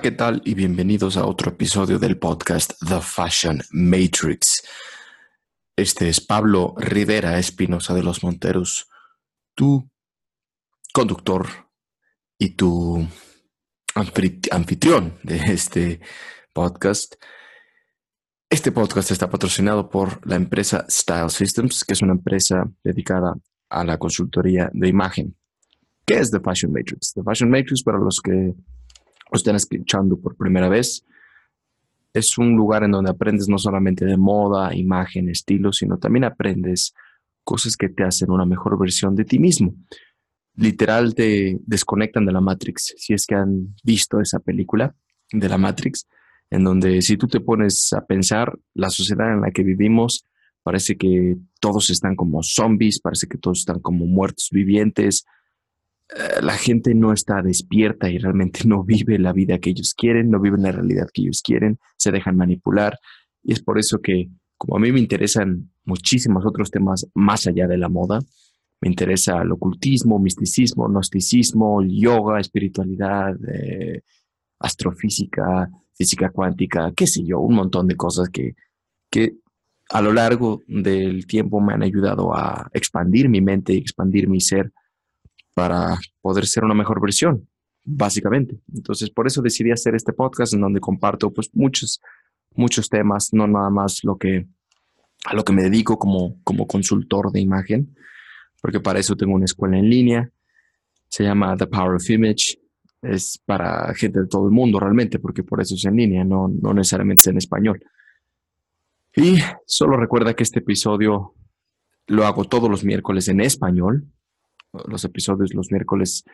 ¿qué tal? Y bienvenidos a otro episodio del podcast The Fashion Matrix. Este es Pablo Rivera Espinosa de los Monteros, tu conductor y tu anfitrión de este podcast. Este podcast está patrocinado por la empresa Style Systems, que es una empresa dedicada a la consultoría de imagen. ¿Qué es The Fashion Matrix? The Fashion Matrix, para los que lo estén escuchando por primera vez, es un lugar en donde aprendes no solamente de moda, imagen, estilo, sino también aprendes cosas que te hacen una mejor versión de ti mismo. Literal te desconectan de la Matrix. Si es que han visto esa película de la Matrix, en donde si tú te pones a pensar, la sociedad en la que vivimos parece que todos están como zombies, parece que todos están como muertos vivientes, la gente no está despierta y realmente no vive la vida que ellos quieren, no viven la realidad que ellos quieren, se dejan manipular. Y es por eso que, como a mí me interesan muchísimos otros temas más allá de la moda, me interesa el ocultismo, misticismo, gnosticismo, yoga, espiritualidad, eh, astrofísica, física cuántica, qué sé yo, un montón de cosas que, que a lo largo del tiempo me han ayudado a expandir mi mente y expandir mi ser para poder ser una mejor versión, básicamente. Entonces, por eso decidí hacer este podcast en donde comparto pues muchos, muchos temas, no nada más lo que, a lo que me dedico como, como consultor de imagen, porque para eso tengo una escuela en línea, se llama The Power of Image, es para gente de todo el mundo realmente, porque por eso es en línea, no, no necesariamente es en español. Y solo recuerda que este episodio lo hago todos los miércoles en español, los episodios los miércoles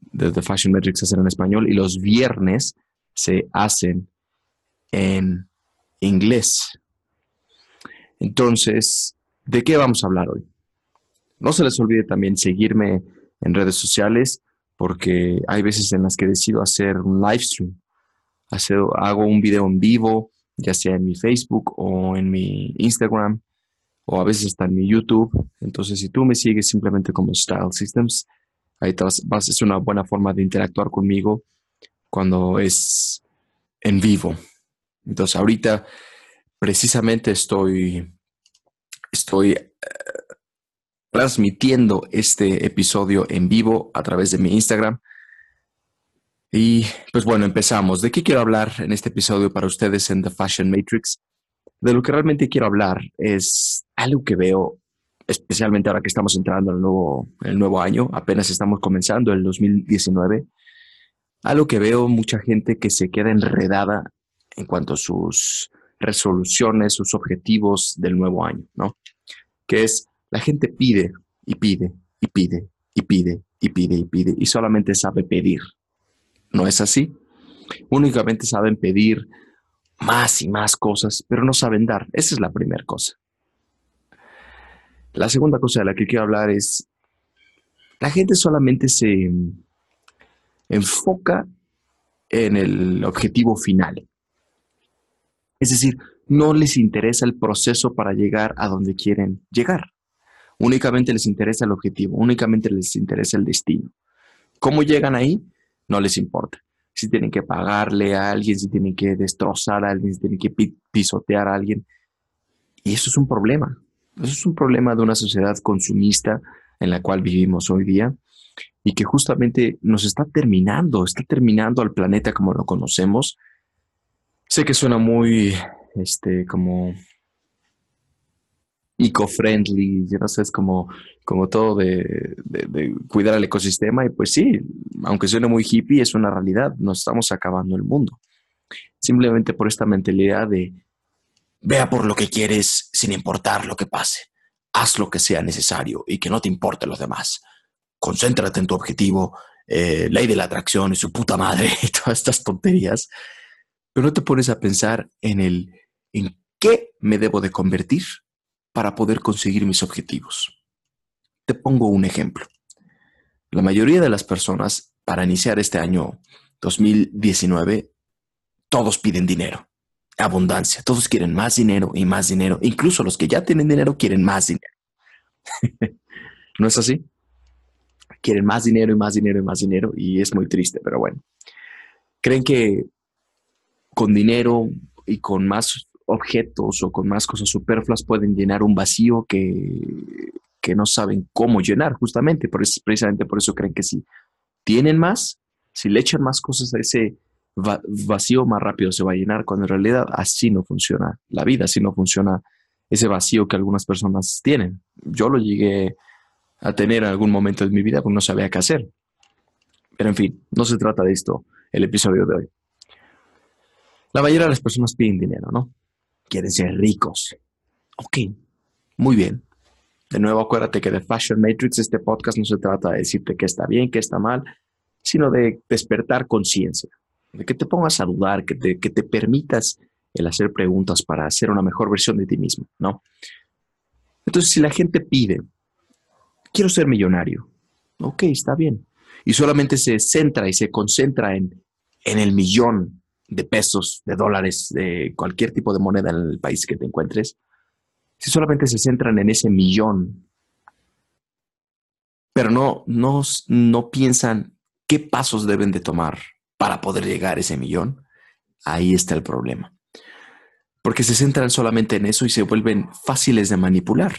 de The Fashion Metrics se hacen en español y los viernes se hacen en inglés. Entonces, ¿de qué vamos a hablar hoy? No se les olvide también seguirme en redes sociales porque hay veces en las que decido hacer un live stream. hago un video en vivo, ya sea en mi Facebook o en mi Instagram o a veces está en mi YouTube. Entonces, si tú me sigues simplemente como Style Systems, ahí te vas, a ser una buena forma de interactuar conmigo cuando es en vivo. Entonces, ahorita precisamente estoy, estoy eh, transmitiendo este episodio en vivo a través de mi Instagram. Y pues bueno, empezamos. ¿De qué quiero hablar en este episodio para ustedes en The Fashion Matrix? De lo que realmente quiero hablar es algo que veo, especialmente ahora que estamos entrando en el nuevo, el nuevo año, apenas estamos comenzando el 2019, algo que veo mucha gente que se queda enredada en cuanto a sus resoluciones, sus objetivos del nuevo año, ¿no? Que es, la gente pide y pide y pide y pide y pide y pide y solamente sabe pedir. ¿No es así? Únicamente saben pedir más y más cosas, pero no saben dar. Esa es la primera cosa. La segunda cosa de la que quiero hablar es, la gente solamente se enfoca en el objetivo final. Es decir, no les interesa el proceso para llegar a donde quieren llegar. Únicamente les interesa el objetivo, únicamente les interesa el destino. ¿Cómo llegan ahí? No les importa. Si tienen que pagarle a alguien, si tienen que destrozar a alguien, si tienen que pisotear a alguien. Y eso es un problema. Eso es un problema de una sociedad consumista en la cual vivimos hoy día y que justamente nos está terminando, está terminando al planeta como lo conocemos. Sé que suena muy, este, como eco-friendly, yo no sé, es como, como todo de, de, cuidar el ecosistema y pues sí, aunque suene muy hippie, es una realidad, nos estamos acabando el mundo. Simplemente por esta mentalidad de Vea por lo que quieres sin importar lo que pase. Haz lo que sea necesario y que no te importe los demás. Concéntrate en tu objetivo, eh, ley de la atracción y su puta madre y todas estas tonterías. Pero no te pones a pensar en el en qué me debo de convertir para poder conseguir mis objetivos. Te pongo un ejemplo. La mayoría de las personas para iniciar este año 2019 todos piden dinero abundancia. Todos quieren más dinero y más dinero. Incluso los que ya tienen dinero quieren más dinero. ¿No es así? Quieren más dinero y más dinero y más dinero y es muy triste, pero bueno. creen que con dinero y con más objetos o con más cosas superfluas pueden llenar un vacío que, que no saben cómo llenar, justamente, por precisamente por eso creen que si tienen más, si le echan más cosas a ese vacío, más rápido se va a llenar, cuando en realidad así no funciona la vida, así no funciona ese vacío que algunas personas tienen. Yo lo llegué a tener en algún momento de mi vida porque no sabía qué hacer. Pero en fin, no se trata de esto el episodio de hoy. La mayoría de las personas piden dinero, ¿no? Quieren ser ricos. Ok, muy bien. De nuevo, acuérdate que de Fashion Matrix, este podcast no se trata de decirte qué está bien, qué está mal, sino de despertar conciencia, de que te pongas a dudar, que te, que te permitas el hacer preguntas para hacer una mejor versión de ti mismo, ¿no? Entonces, si la gente pide, quiero ser millonario, ok, está bien, y solamente se centra y se concentra en, en el millón de pesos, de dólares, de cualquier tipo de moneda en el país que te encuentres, si solamente se centran en ese millón, pero no, no, no piensan qué pasos deben de tomar para poder llegar a ese millón, ahí está el problema. Porque se centran solamente en eso y se vuelven fáciles de manipular.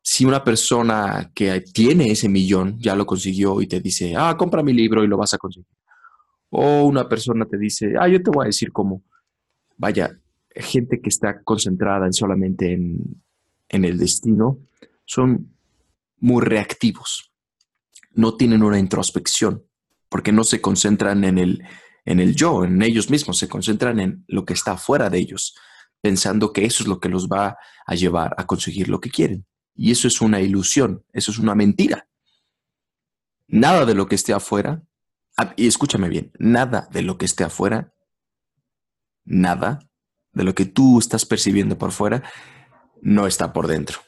Si una persona que tiene ese millón ya lo consiguió y te dice, ah, compra mi libro y lo vas a conseguir o una persona te dice, ah, yo te voy a decir cómo. Vaya, gente que está concentrada en solamente en, en el destino, son muy reactivos. No tienen una introspección, porque no se concentran en el, en el yo, en ellos mismos, se concentran en lo que está fuera de ellos, pensando que eso es lo que los va a llevar a conseguir lo que quieren. Y eso es una ilusión, eso es una mentira. Nada de lo que esté afuera Ah, y escúchame bien, nada de lo que esté afuera, nada de lo que tú estás percibiendo por fuera, no está por dentro.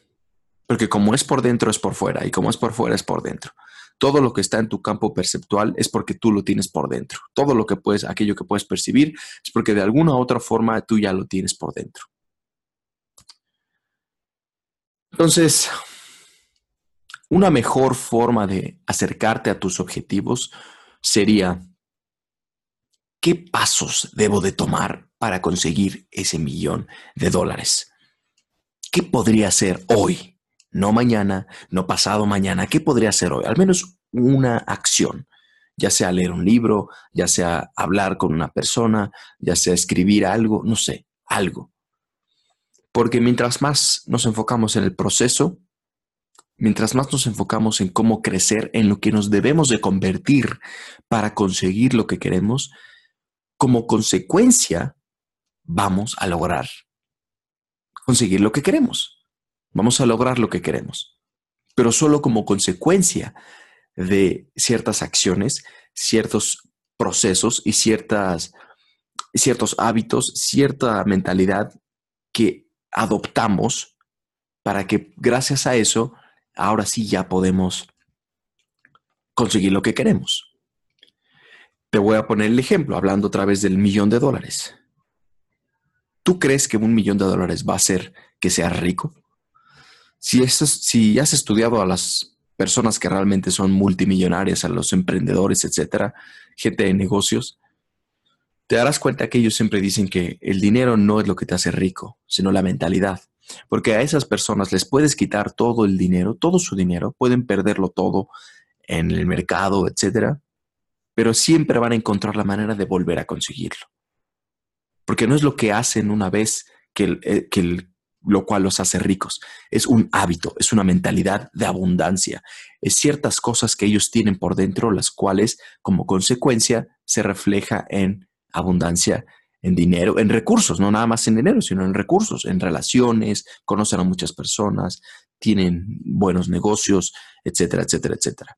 Porque como es por dentro es por fuera y como es por fuera es por dentro. Todo lo que está en tu campo perceptual es porque tú lo tienes por dentro. Todo lo que puedes, aquello que puedes percibir es porque de alguna u otra forma tú ya lo tienes por dentro. Entonces, una mejor forma de acercarte a tus objetivos sería, ¿qué pasos debo de tomar para conseguir ese millón de dólares? ¿Qué podría hacer hoy? No mañana, no pasado mañana. ¿Qué podría hacer hoy? Al menos una acción, ya sea leer un libro, ya sea hablar con una persona, ya sea escribir algo, no sé, algo. Porque mientras más nos enfocamos en el proceso, mientras más nos enfocamos en cómo crecer, en lo que nos debemos de convertir para conseguir lo que queremos, como consecuencia vamos a lograr conseguir lo que queremos. Vamos a lograr lo que queremos. Pero solo como consecuencia de ciertas acciones, ciertos procesos y ciertas, ciertos hábitos, cierta mentalidad que adoptamos para que gracias a eso ahora sí ya podemos conseguir lo que queremos. Te voy a poner el ejemplo, hablando otra vez del millón de dólares. ¿Tú crees que un millón de dólares va a hacer que seas rico? Si, si has estudiado a las personas que realmente son multimillonarias, a los emprendedores, etcétera, gente de negocios, te darás cuenta que ellos siempre dicen que el dinero no es lo que te hace rico, sino la mentalidad. Porque a esas personas les puedes quitar todo el dinero, todo su dinero, pueden perderlo todo en el mercado, etcétera, pero siempre van a encontrar la manera de volver a conseguirlo. Porque no es lo que hacen una vez que, eh, lo cual los hace ricos. Es un hábito, es una mentalidad de abundancia. Es ciertas cosas que ellos tienen por dentro, las cuales como consecuencia se refleja en abundancia en dinero, en recursos, no nada más en dinero, sino en recursos, en relaciones, conocen a muchas personas, tienen buenos negocios, etcétera, etcétera, etcétera.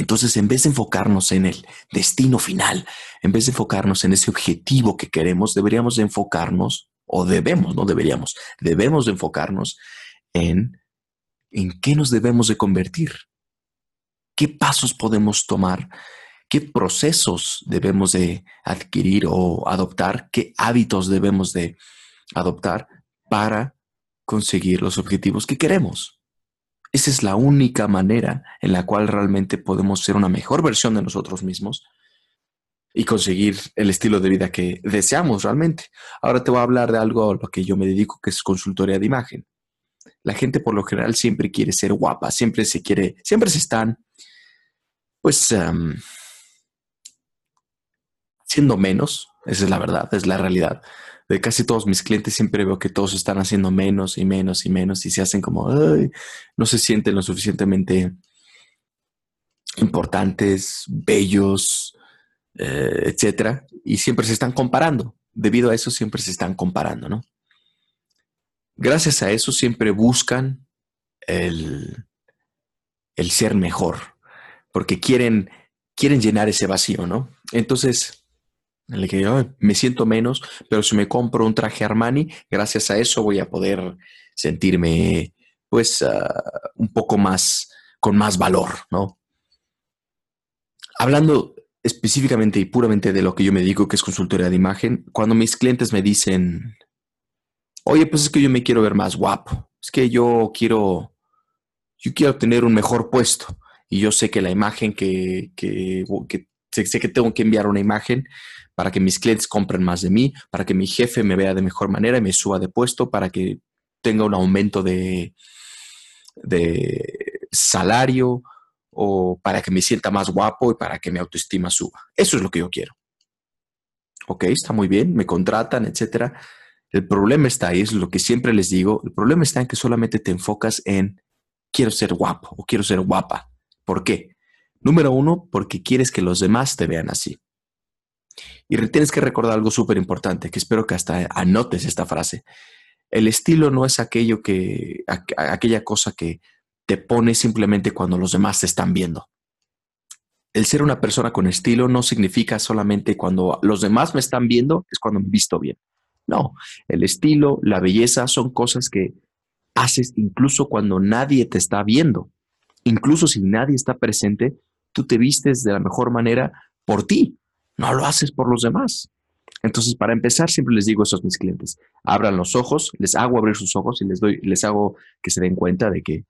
Entonces, en vez de enfocarnos en el destino final, en vez de enfocarnos en ese objetivo que queremos, deberíamos de enfocarnos, o debemos, no deberíamos, debemos de enfocarnos en en qué nos debemos de convertir, qué pasos podemos tomar qué procesos debemos de adquirir o adoptar, qué hábitos debemos de adoptar para conseguir los objetivos que queremos. Esa es la única manera en la cual realmente podemos ser una mejor versión de nosotros mismos y conseguir el estilo de vida que deseamos realmente. Ahora te voy a hablar de algo a lo que yo me dedico, que es consultoría de imagen. La gente por lo general siempre quiere ser guapa, siempre se quiere, siempre se están, pues, siendo menos, esa es la verdad, es la realidad. De casi todos mis clientes siempre veo que todos están haciendo menos y menos y menos y se hacen como, no se sienten lo suficientemente importantes, bellos, eh, etcétera, y siempre se están comparando. Debido a eso, siempre se están comparando, ¿no? Gracias a eso, siempre buscan el, el ser mejor, porque quieren, quieren llenar ese vacío, ¿no? Entonces, que me siento menos, pero si me compro un traje Armani, gracias a eso voy a poder sentirme, pues, ah, un poco más, con más valor, ¿no? Hablando específicamente y puramente de lo que yo me digo, que es consultoría de imagen, cuando mis clientes me dicen, oye, pues es que yo me quiero ver más guapo, es que yo quiero, yo quiero tener un mejor puesto y yo sé que la imagen que, que, sé que tengo que enviar una imagen para que mis clientes compren más de mí, para que mi jefe me vea de mejor manera y me suba de puesto, para que tenga un aumento de, salario o para que me sienta más guapo y para que mi autoestima suba. Eso es lo que yo quiero. Ok, está muy bien, me contratan, etcétera. El problema está ahí, es lo que siempre les digo, el problema está en que solamente te enfocas en quiero ser guapo o quiero ser guapa. ¿Por qué? Número uno, porque quieres que los demás te vean así. Y tienes que recordar algo súper importante, que espero que hasta anotes esta frase. El estilo no es aquello que, aquella cosa que te pone simplemente cuando los demás te están viendo. El ser una persona con estilo no significa solamente cuando los demás me están viendo, es cuando me visto bien. No, el estilo, la belleza son cosas que haces incluso cuando nadie te está viendo. Incluso si nadie está presente, tú te vistes de la mejor manera por ti, no lo haces por los demás. Entonces, para empezar, siempre les digo eso a mis clientes, abran los ojos, les hago abrir sus ojos y les doy, les hago que se den cuenta de que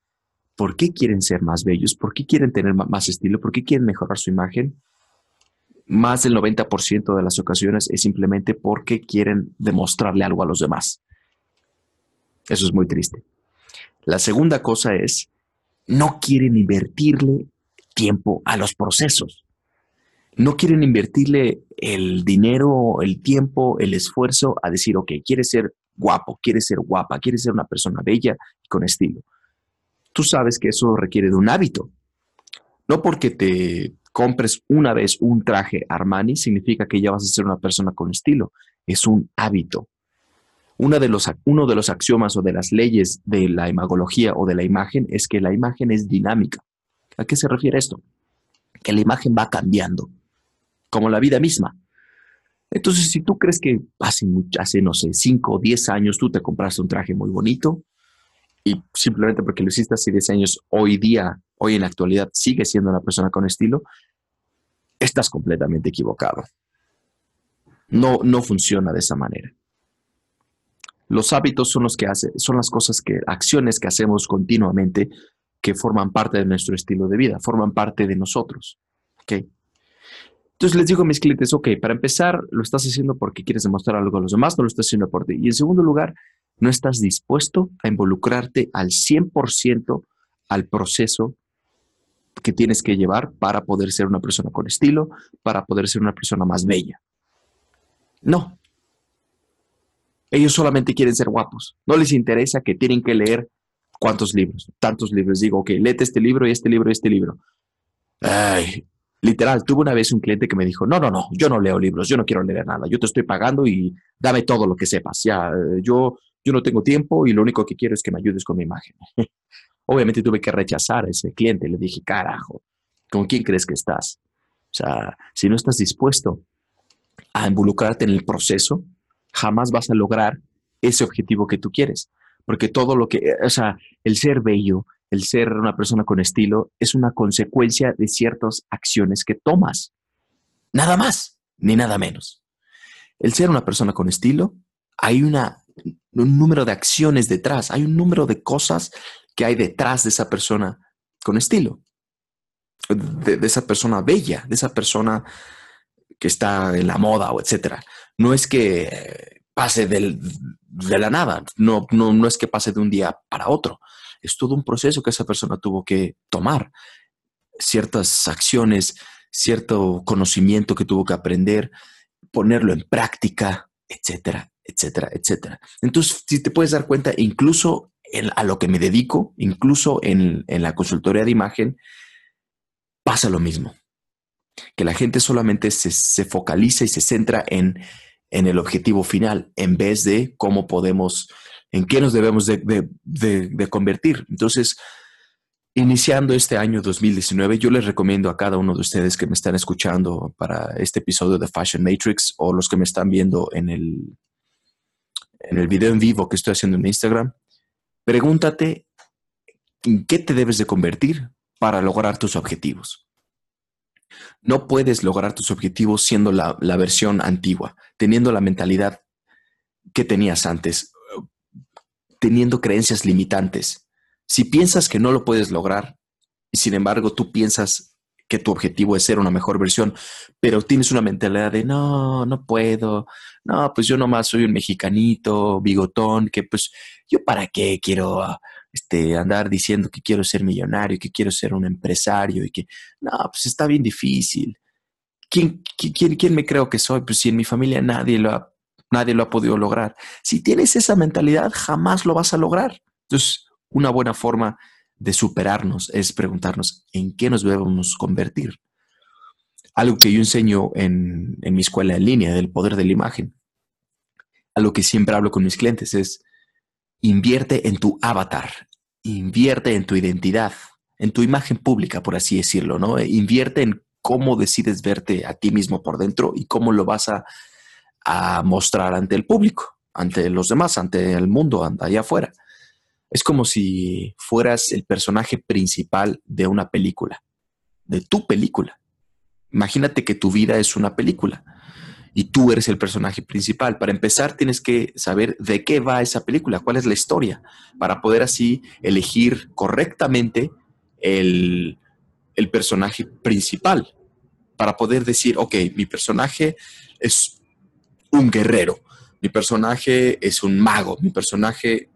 ¿Por qué quieren ser más bellos? ¿Por qué quieren tener más estilo? ¿Por qué quieren mejorar su imagen? Más del 90% de las ocasiones es simplemente porque quieren demostrarle algo a los demás. Eso es muy triste. La segunda cosa es, no quieren invertirle tiempo a los procesos. No quieren invertirle el dinero, el tiempo, el esfuerzo a decir, ok, quiere ser guapo, quiere ser guapa, quiere ser una persona bella y con estilo tú sabes que eso requiere de un hábito. No porque te compres una vez un traje Armani significa que ya vas a ser una persona con estilo. Es un hábito. de los, uno de los axiomas o de las leyes de la imagología o de la imagen es que la imagen es dinámica. ¿A qué se refiere esto? Que la imagen va cambiando, como la vida misma. Entonces, si tú crees que hace, hace no sé, 5 o 10 años tú te compraste un traje muy bonito, y simplemente porque lo hiciste hace 10 años, hoy día, hoy en la actualidad, sigue siendo una persona con estilo, estás completamente equivocado. No, no funciona de esa manera. Los hábitos son los que hace, son las cosas que, acciones que hacemos continuamente que forman parte de nuestro estilo de vida, forman parte de nosotros. ¿ok? Entonces les digo a mis clientes, ok, para empezar, lo estás haciendo porque quieres demostrar algo a los demás, no lo estás haciendo por ti. Y en segundo lugar, no estás dispuesto a involucrarte al 100% al proceso que tienes que llevar para poder ser una persona con estilo, para poder ser una persona más bella. No. Ellos solamente quieren ser guapos. No les interesa que tienen que leer cuántos libros, tantos libros. Digo, ok, léete este libro y este libro y este libro. Ay, literal, tuve una vez un cliente que me dijo, no, no, no, yo no leo libros, yo no quiero leer nada, yo te estoy pagando y dame todo lo que sepas. Ya, yo yo no tengo tiempo y lo único que quiero es que me ayudes con mi imagen. Obviamente tuve que rechazar a ese cliente. Le dije, carajo, ¿con quién crees que estás? O sea, si no estás dispuesto a involucrarte en el proceso, jamás vas a lograr ese objetivo que tú quieres. Porque todo lo que, o sea, el ser bello, el ser una persona con estilo, es una consecuencia de ciertas acciones que tomas. Nada más, ni nada menos. El ser una persona con estilo, hay un número de acciones detrás, hay un número de cosas que hay detrás de esa persona con estilo, de, esa persona bella, de esa persona que está en la moda o etcétera. No es que pase de la nada, no, no, no es que pase de un día para otro. Es todo un proceso que esa persona tuvo que tomar, ciertas acciones, cierto conocimiento que tuvo que aprender, ponerlo en práctica, etcétera, etcétera, etcétera. Entonces, si te puedes dar cuenta, incluso a lo que me dedico, incluso en, la consultoría de imagen, pasa lo mismo. Que la gente solamente se, focaliza y se centra en, el objetivo final en vez de cómo podemos, en qué nos debemos de convertir. Entonces, Iniciando este año 2019, yo les recomiendo a cada uno de ustedes que me están escuchando para este episodio de Fashion Matrix o los que me están viendo en el, en el video en vivo que estoy haciendo en Instagram, pregúntate en qué te debes de convertir para lograr tus objetivos. No puedes lograr tus objetivos siendo la, versión antigua, teniendo la mentalidad que tenías antes, teniendo creencias limitantes. Si piensas que no lo puedes lograr y sin embargo tú piensas que tu objetivo es ser una mejor versión, pero tienes una mentalidad de no, no puedo, no, pues yo nomás soy un mexicanito, bigotón, que pues yo para qué quiero este, andar diciendo que quiero ser millonario, que quiero ser un empresario y que no, pues está bien difícil. ¿Quién, quién, quién me creo que soy? Pues si en mi familia nadie lo, ha, nadie lo ha podido lograr. Si tienes esa mentalidad, jamás lo vas a lograr. Entonces, una buena forma de superarnos es preguntarnos en qué nos debemos convertir. Algo que yo enseño en, mi escuela en línea del poder de la imagen. Algo que siempre hablo con mis clientes es invierte en tu avatar, invierte en tu identidad, en tu imagen pública, por así decirlo, ¿no? Invierte en cómo decides verte a ti mismo por dentro y cómo lo vas a, a mostrar ante el público, ante los demás, ante el mundo, allá afuera. Es como si fueras el personaje principal de una película, de tu película. Imagínate que tu vida es una película y tú eres el personaje principal. Para empezar, tienes que saber de qué va esa película, cuál es la historia, para poder así elegir correctamente el, personaje principal, para poder decir, ok, mi personaje es un guerrero, mi personaje es un mago, mi personaje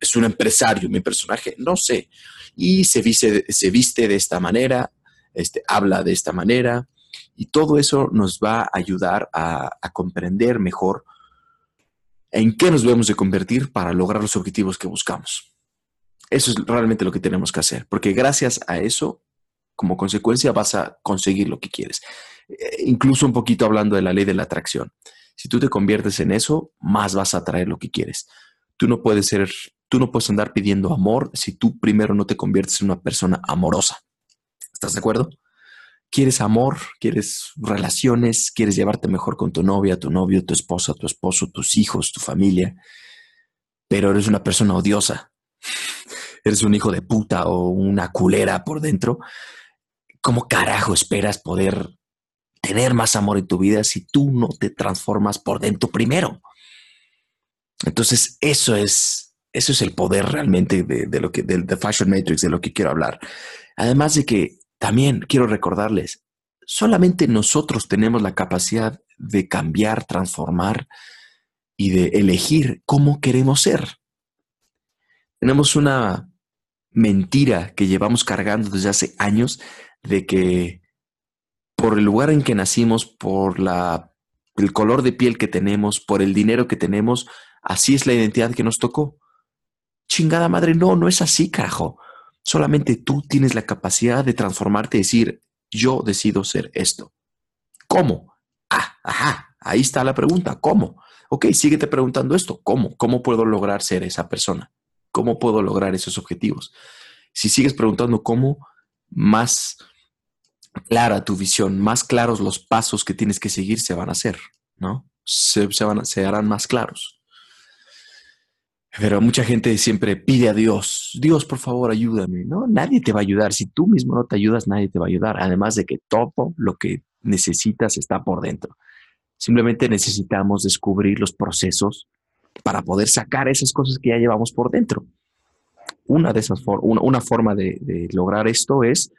es un empresario, mi personaje, no sé. Y se viste, se viste de esta manera, este, habla de esta manera, y todo eso nos va a ayudar a, comprender mejor en qué nos debemos de convertir para lograr los objetivos que buscamos. Eso es realmente lo que tenemos que hacer, porque gracias a eso, como consecuencia, vas a conseguir lo que quieres. Eh, incluso un poquito hablando de la ley de la atracción. Si tú te conviertes en eso, más vas a atraer lo que quieres. Tú no puedes ser Tú no puedes andar pidiendo amor si tú primero no te conviertes en una persona amorosa. ¿Estás de acuerdo? Quieres amor, quieres relaciones, quieres llevarte mejor con tu novia, tu novio, tu esposa, tu esposo, tus hijos, tu familia, pero eres una persona odiosa. Eres un hijo de puta o una culera por dentro. ¿Cómo carajo esperas poder tener más amor en tu vida si tú no te transformas por dentro primero? Entonces, eso es eso es el poder realmente de, lo que, del de Fashion Matrix, de lo que quiero hablar. Además de que también quiero recordarles, solamente nosotros tenemos la capacidad de cambiar, transformar y de elegir cómo queremos ser. Tenemos una mentira que llevamos cargando desde hace años de que por el lugar en que nacimos, por la, el color de piel que tenemos, por el dinero que tenemos, así es la identidad que nos tocó. Chingada madre, no, no es así, carajo. Solamente tú tienes la capacidad de transformarte y decir, yo decido ser esto. ¿Cómo? Ah, ajá, ahí está la pregunta, ¿cómo? Ok, síguete preguntando esto, ¿cómo? ¿Cómo puedo lograr ser esa persona? ¿Cómo puedo lograr esos objetivos? Si sigues preguntando cómo, más clara tu visión, más claros los pasos que tienes que seguir se van a hacer, ¿no? Se, van, se harán más claros. Pero mucha gente siempre pide a Dios, Dios, por favor, ayúdame. No, nadie te va a ayudar. Si tú mismo no te ayudas, nadie te va a ayudar. Además de que todo lo que necesitas está por dentro. Simplemente necesitamos descubrir los procesos para poder sacar esas cosas que ya llevamos por dentro. Una de esas una, una forma de, de lograr esto es,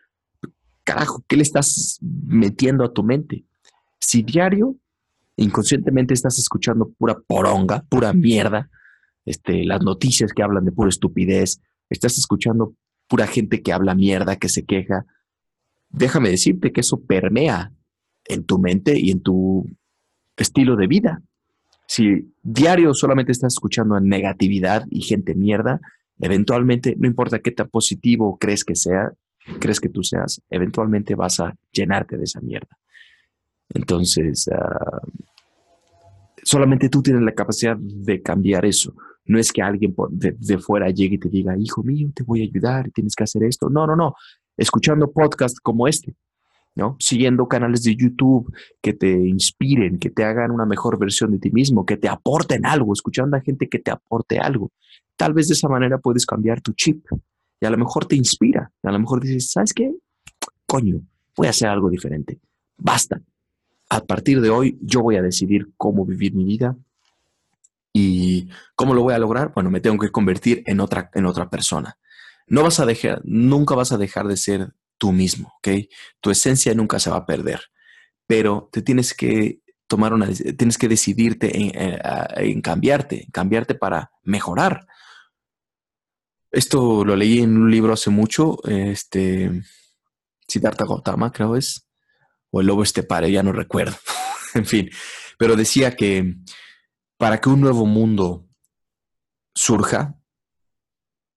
carajo, ¿qué le estás metiendo a tu mente? Si diario, inconscientemente estás escuchando pura poronga, pura mierda, este, las noticias que hablan de pura estupidez, estás escuchando pura gente que habla mierda, que se queja, déjame decirte que eso permea en tu mente y en tu estilo de vida. Si diario solamente estás escuchando negatividad y gente mierda, eventualmente, no importa qué tan positivo crees que sea, crees que tú seas, eventualmente vas a llenarte de esa mierda. Entonces, ah, solamente tú tienes la capacidad de cambiar eso. No es que alguien de, fuera llegue y te diga, hijo mío, te voy a ayudar, tienes que hacer esto. No, no, no. Escuchando podcasts como este, ¿no? Siguiendo canales de YouTube que te inspiren, que te hagan una mejor versión de ti mismo, que te aporten algo, escuchando a gente que te aporte algo. Tal vez de esa manera puedes cambiar tu chip y a lo mejor te inspira, a lo mejor dices, ¿sabes qué? Coño, voy a hacer algo diferente. Basta. A partir de hoy yo voy a decidir cómo vivir mi vida y cómo lo voy a lograr. Bueno, me tengo que convertir en otra, en otra persona. No vas a dejar, nunca vas a dejar de ser tú mismo, ¿ok? Tu esencia nunca se va a perder, pero te tienes que tomar una, tienes que decidirte en, eh, cambiarte, cambiarte para mejorar. Esto lo leí en un libro hace mucho, este, Siddhartha Gautama, creo es, o el lobo estepare, ya no recuerdo, en fin, pero decía que para que un nuevo mundo surja,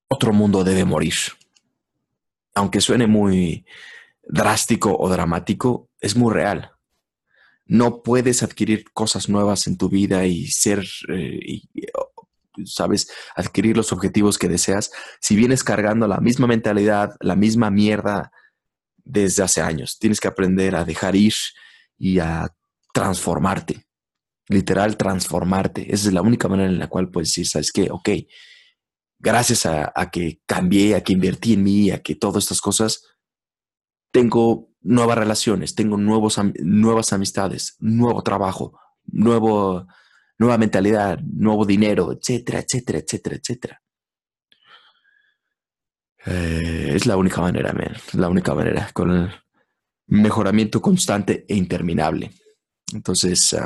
otro mundo debe morir aunque suene muy drástico o dramático, es muy real. No puedes adquirir cosas nuevas en tu vida y ser, eh, sabes, adquirir los objetivos que deseas si vienes cargando la misma mentalidad, la misma mierda desde hace años. Tienes que aprender a dejar ir y a transformarte. Literal, transformarte. Esa es la única manera en la cual puedes decir, ¿sabes qué? Ok, gracias a, que cambié, a que invertí en mí, a que todas estas cosas, tengo nuevas relaciones, tengo nuevos, nuevas amistades, nuevo trabajo, nuevo, nueva mentalidad, nuevo dinero, etcétera, etcétera, etcétera, etcétera. Eh, es la única manera, man, la única manera, con el mejoramiento constante e interminable. Entonces,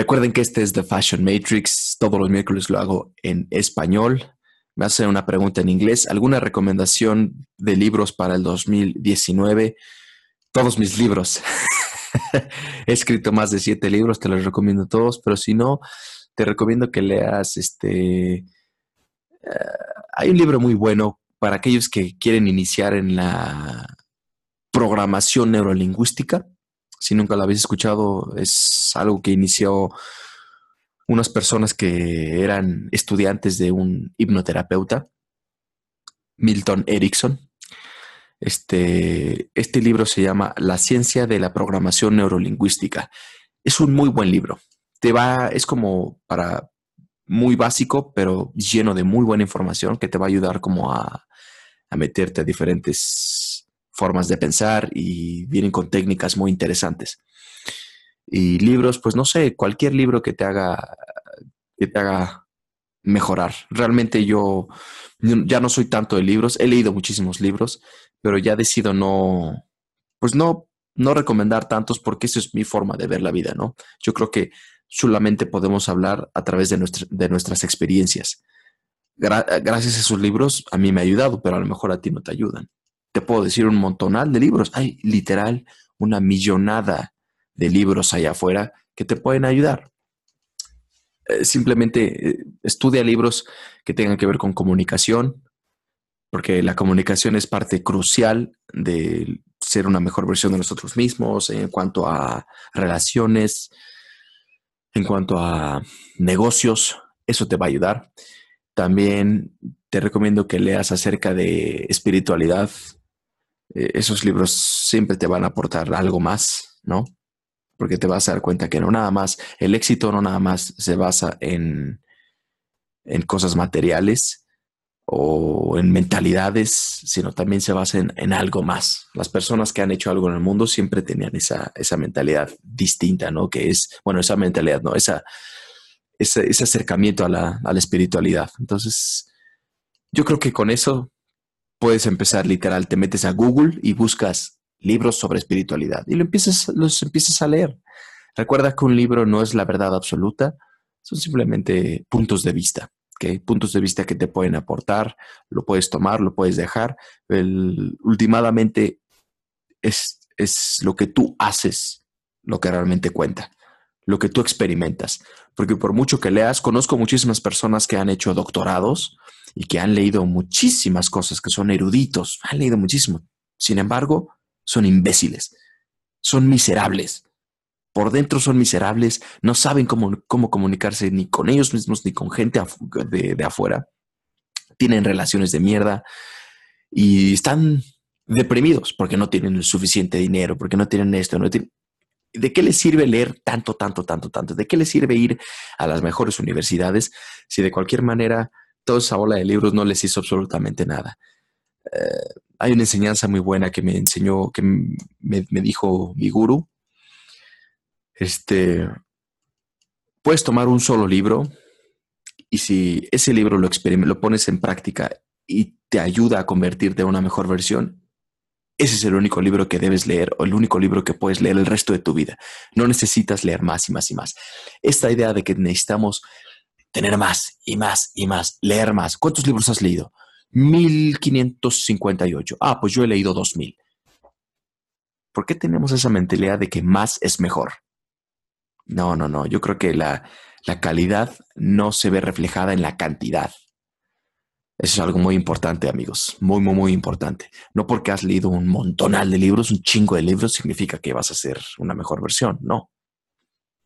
Recuerden que este es The Fashion Matrix. Todos los miércoles lo hago en español. Me hacen una pregunta en inglés. ¿Alguna recomendación de libros para el 2019? Todos mis libros. He escrito más de siete libros, te los recomiendo todos, pero si no, te recomiendo que leas este... Eh, hay un libro muy bueno para aquellos que quieren iniciar en la programación neurolingüística si nunca lo habéis escuchado, es algo que inició unas personas que eran estudiantes de un hipnoterapeuta, Milton Erickson. Este, este libro se llama La ciencia de la programación neurolingüística. Es un muy buen libro. Te va, es como para muy básico, pero lleno de muy buena información que te va a ayudar como a, a meterte a diferentes formas de pensar y vienen con técnicas muy interesantes. Y libros, pues no sé, cualquier libro que te haga, que te haga mejorar. Realmente yo ya no soy tanto de libros, he leído muchísimos libros, pero ya decido no, pues no, no recomendar tantos porque esa es mi forma de ver la vida, ¿no? Yo creo que solamente podemos hablar a través de, de nuestras experiencias. gracias a esos libros a mí me ha ayudado, pero a lo mejor a ti no te ayudan te puedo decir un montonal de libros. Hay literal una millonada de libros allá afuera que te pueden ayudar. Eh, simplemente eh, estudia libros que tengan que ver con comunicación, porque la comunicación es parte crucial de ser una mejor versión de nosotros mismos en cuanto a relaciones, en cuanto a negocios. Eso te va a ayudar. También te recomiendo que leas acerca de espiritualidad, eh, esos libros siempre te van a aportar algo más, ¿no? Porque te vas a dar cuenta que no nada más, el éxito no nada más se basa en, en cosas materiales o en mentalidades, sino también se basa en, algo más. Las personas que han hecho algo en el mundo siempre tenían esa, esa mentalidad distinta, ¿no? Que es, bueno, esa mentalidad, ¿no? Esa, ese, ese acercamiento a la, a la espiritualidad. Entonces, yo creo que con eso puedes empezar literal, te metes a Google y buscas libros sobre espiritualidad y lo empiezas, los empiezas a leer. Recuerda que un libro no es la verdad absoluta, son simplemente puntos de vista, puntos de vista que te pueden aportar, lo puedes tomar, lo puedes dejar. El, últimamente es, es lo que tú haces lo que realmente cuenta, lo que tú experimentas. Porque por mucho que leas, conozco muchísimas personas que han hecho doctorados y que han leído muchísimas cosas, que son eruditos, han leído muchísimo. Sin embargo, son imbéciles, son miserables. Por dentro son miserables, no saben cómo, cómo comunicarse ni con ellos mismos ni con gente de, de afuera. Tienen relaciones de mierda y están deprimidos porque no tienen suficiente dinero, porque no tienen esto, no tienen... ¿De qué les sirve leer tanto, tanto, tanto, tanto? ¿De qué les sirve ir a las mejores universidades si de cualquier manera toda esa ola de libros no les hizo absolutamente nada? Eh, hay una enseñanza muy buena que me enseñó, que me, dijo mi guru. Este, puedes tomar un solo libro y si ese libro lo, lo pones en práctica y te ayuda a convertirte en una mejor versión, ese es el único libro que debes leer o el único libro que puedes leer el resto de tu vida. No necesitas leer más y más y más. Esta idea de que necesitamos tener más y más y más, leer más. ¿Cuántos libros has leído? 1558. Ah, pues yo he leído 2000. ¿Por qué tenemos esa mentalidad de que más es mejor? No, no, no. Yo creo que la, la calidad no se ve reflejada en la cantidad. Eso es algo muy importante, amigos. Muy, muy, muy importante. No porque has leído un montonal de libros, un chingo de libros, significa que vas a ser una mejor versión. No.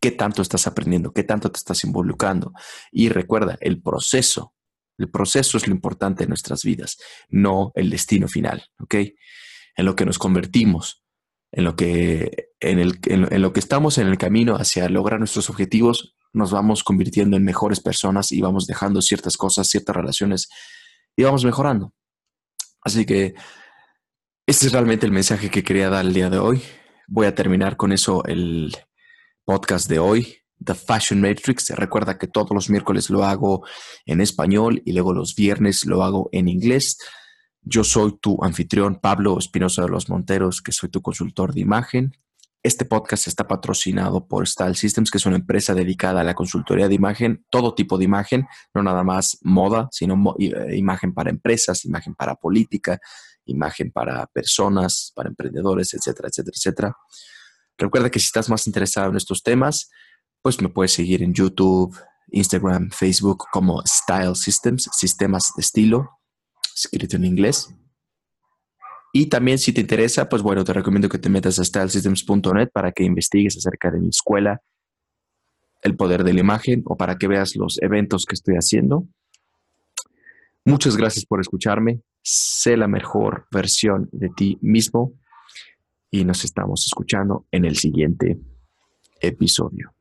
¿Qué tanto estás aprendiendo? ¿Qué tanto te estás involucrando? Y recuerda, el proceso el proceso es lo importante en nuestras vidas, no el destino final, ¿ok? En lo que nos convertimos, en lo que, en, en, lo que estamos en el camino hacia lograr nuestros objetivos, nos vamos convirtiendo en mejores personas y vamos dejando ciertas cosas, ciertas relaciones y vamos mejorando. Así que este es realmente el mensaje que quería dar el día de hoy. Voy a terminar con eso el podcast de hoy. The Fashion Matrix. Recuerda que todos los miércoles lo hago en español y luego los viernes lo hago en inglés. Yo soy tu anfitrión Pablo Espinosa de los Monteros, que soy tu consultor de imagen. Este podcast está patrocinado por Style Systems, que es una empresa dedicada a la consultoría de imagen, todo tipo de imagen, no nada más moda, sino eh, imagen para empresas, imagen para política, imagen para personas, para emprendedores, etcétera, etcétera, etcétera. Recuerda que si estás más interesado en estos temas, pues me puedes seguir en YouTube, Instagram, Facebook como Style Systems, sistemas de estilo, escrito en inglés. Y también si te interesa, pues bueno, te recomiendo que te metas a stylesystems.net para que investigues acerca de mi escuela, el poder de la imagen o para que veas los eventos que estoy haciendo. Muchas gracias por escucharme. Sé la mejor versión de ti mismo y nos estamos escuchando en el siguiente episodio.